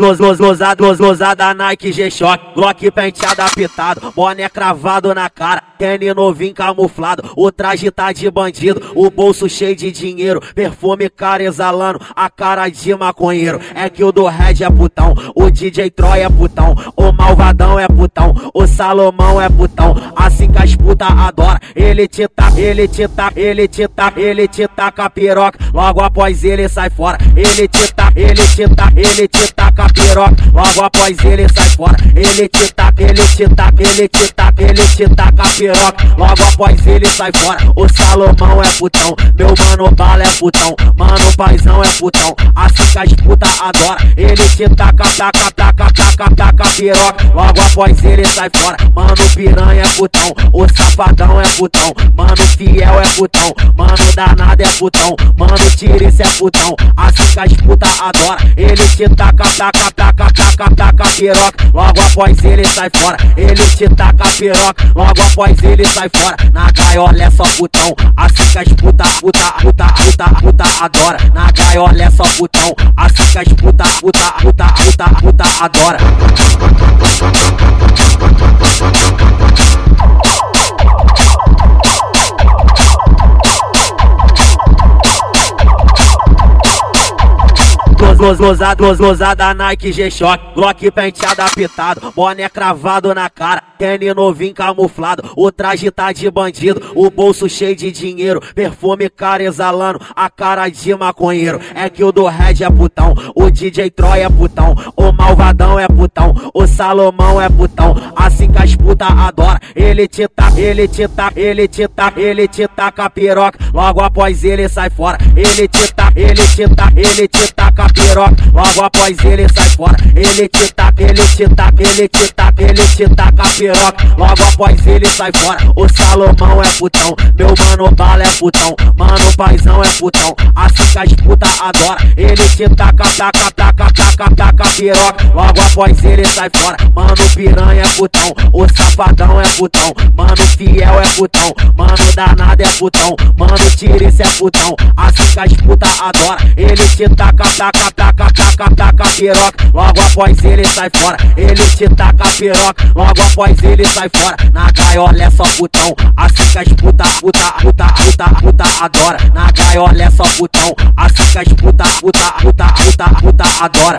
Los, los, losada, los, losada Nike G-Shock, Glock penteado apitado, boné cravado na cara, tênis novinho camuflado, o traje tá de bandido, o bolso cheio de dinheiro, perfume cara exalando, a cara de maconheiro. É que o do Red é putão, o DJ Troy é putão, o Malvadão é putão, o Salomão é putão, assim que as puta adora, ele te tá, ele te tá, ele te tá, ele te taca a piroca, logo após ele sai fora, ele te tá, ele te tá, ele te taca piroca, logo após ele sai fora. Ele te taca, ele te taca, ele te taca, ele te taca piroca, logo após ele sai fora. O Salomão é putão, meu mano bala é putão, mano paizão é putão, assim que as puta adora. Ele te taca, taca, taca, taca, taca piroca, logo após ele sai fora. Mano piranha é putão, o safadão é putão, mano fiel é putão, mano danado é putão, mano tirice é putão, assim que as puta adora. Ele te taca taca, taca, taca, taca piroca. Logo após ele sai fora, ele te taca piroca. Logo após ele sai fora, na gaiola é só putão. Assim que as puta, puta, puta, puta, puta adora. Na gaiola é só putão. Assim que as puta, puta, puta, puta, puta adora. Los, losada Nike G-Shock, Glock penteado apitado, boné cravado na cara, tênis novinho camuflado, o traje tá de bandido, o bolso cheio de dinheiro, perfume cara exalando, a cara de maconheiro. É que o do Red é putão, o DJ Troy é putão, o Malvadão é putão, o Salomão é putão, assim que as puta adora. Ele te tá, ele te tá, ele te tá, ele te taca piroca, logo após ele sai fora. Ele te tá, ele te tá, ele te taca piroca, logo após ele sai fora. Ele te tá, ele te tá, ele te tá, ele te taca piroca piroca, logo após ele sai fora. O Salomão é putão, meu mano bala é putão, mano paizão é putão, assim que as puta adora. Ele te taca, taca, taca, taca, taca piroca, logo após ele sai fora. Mano piranha é putão, o safadão é putão, mano fiel é putão, mano danado é putão, mano tirice é putão, assim que as puta adora. Ele te taca, taca, taca, taca, taca piroca, logo após ele sai fora. Ele te taca piroca, logo após ele sai fora. Na gaiola é só putão, assim que as puta, puta, puta, puta, puta adora. Na gaiola é só putão, assim que as puta, puta, puta, puta, puta adora.